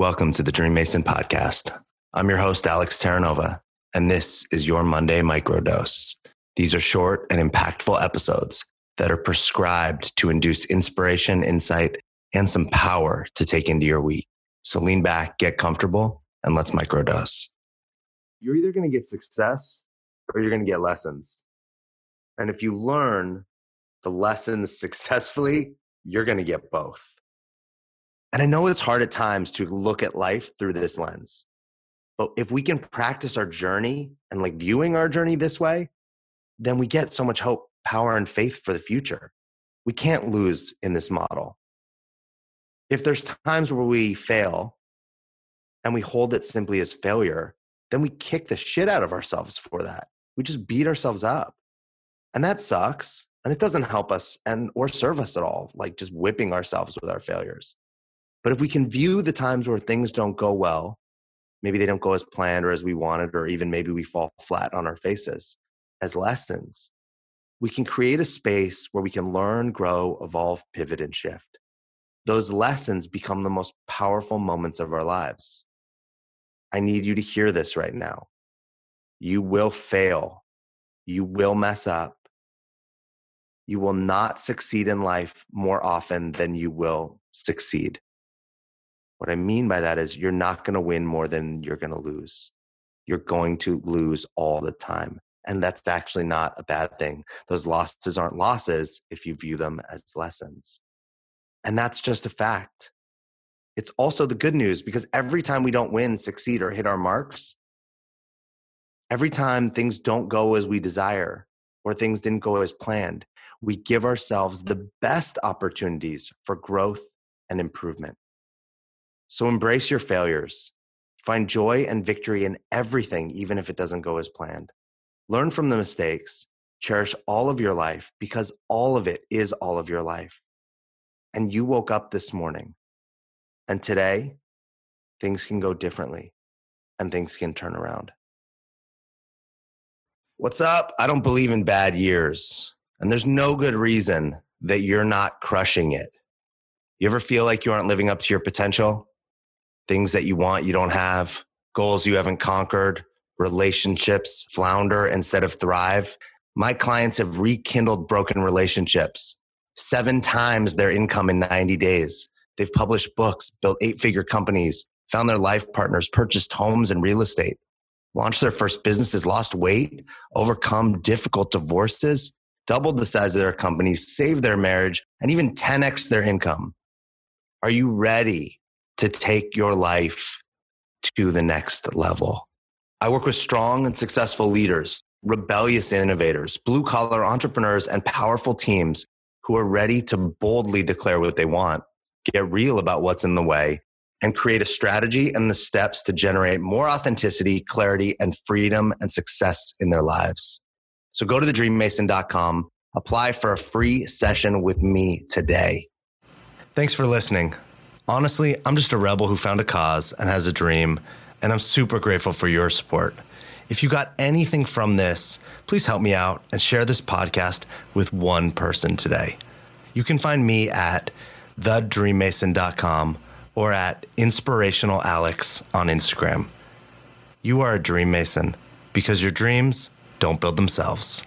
Welcome to the Dream Mason podcast. I'm your host, Alex Terranova, and this is your Monday microdose. These are short and impactful episodes that are prescribed to induce inspiration, insight, and some power to take into your week. So lean back, get comfortable, and let's microdose. You're either going to get success or you're going to get lessons. And if you learn the lessons successfully, you're going to get both. And I know it's hard at times to look at life through this lens. But if we can practice our journey and like viewing our journey this way, then we get so much hope, power, and faith for the future. We can't lose in this model. If there's times where we fail and we hold it simply as failure, then we kick the shit out of ourselves for that. We just beat ourselves up. And that sucks. And it doesn't help us and or serve us at all, like just whipping ourselves with our failures. But if we can view the times where things don't go well, maybe they don't go as planned or as we wanted, or even maybe we fall flat on our faces as lessons, we can create a space where we can learn, grow, evolve, pivot, and shift. Those lessons become the most powerful moments of our lives. I need you to hear this right now. You will fail. You will mess up. You will not succeed in life more often than you will succeed. What I mean by that is you're not going to win more than you're going to lose. You're going to lose all the time. And that's actually not a bad thing. Those losses aren't losses if you view them as lessons. And that's just a fact. It's also the good news because every time we don't win, succeed, or hit our marks, every time things don't go as we desire or things didn't go as planned, we give ourselves the best opportunities for growth and improvement. So embrace your failures. Find joy and victory in everything, even if it doesn't go as planned. Learn from the mistakes. Cherish all of your life because all of it is all of your life. And you woke up this morning. And today, things can go differently and things can turn around. What's up? I don't believe in bad years. And there's no good reason that you're not crushing it. You ever feel like you aren't living up to your potential? Things that you want you don't have, goals you haven't conquered, relationships flounder instead of thrive. My clients have rekindled broken relationships, seven times their income in 90 days. They've published books, built eight figure companies, found their life partners, purchased homes and real estate, launched their first businesses, lost weight, overcome difficult divorces, doubled the size of their companies, saved their marriage, and even 10x their income. Are you ready to take your life to the next level. I work with strong and successful leaders, rebellious innovators, blue collar entrepreneurs, and powerful teams who are ready to boldly declare what they want, get real about what's in the way, and create a strategy and the steps to generate more authenticity, clarity, and freedom and success in their lives. So go to thedreammason.com, apply for a free session with me today. Thanks for listening. Honestly, I'm just a rebel who found a cause and has a dream, and I'm super grateful for your support. If you got anything from this, please help me out and share this podcast with one person today. You can find me at thedreammason.com or at inspirationalalex on Instagram. You are a dream mason because your dreams don't build themselves.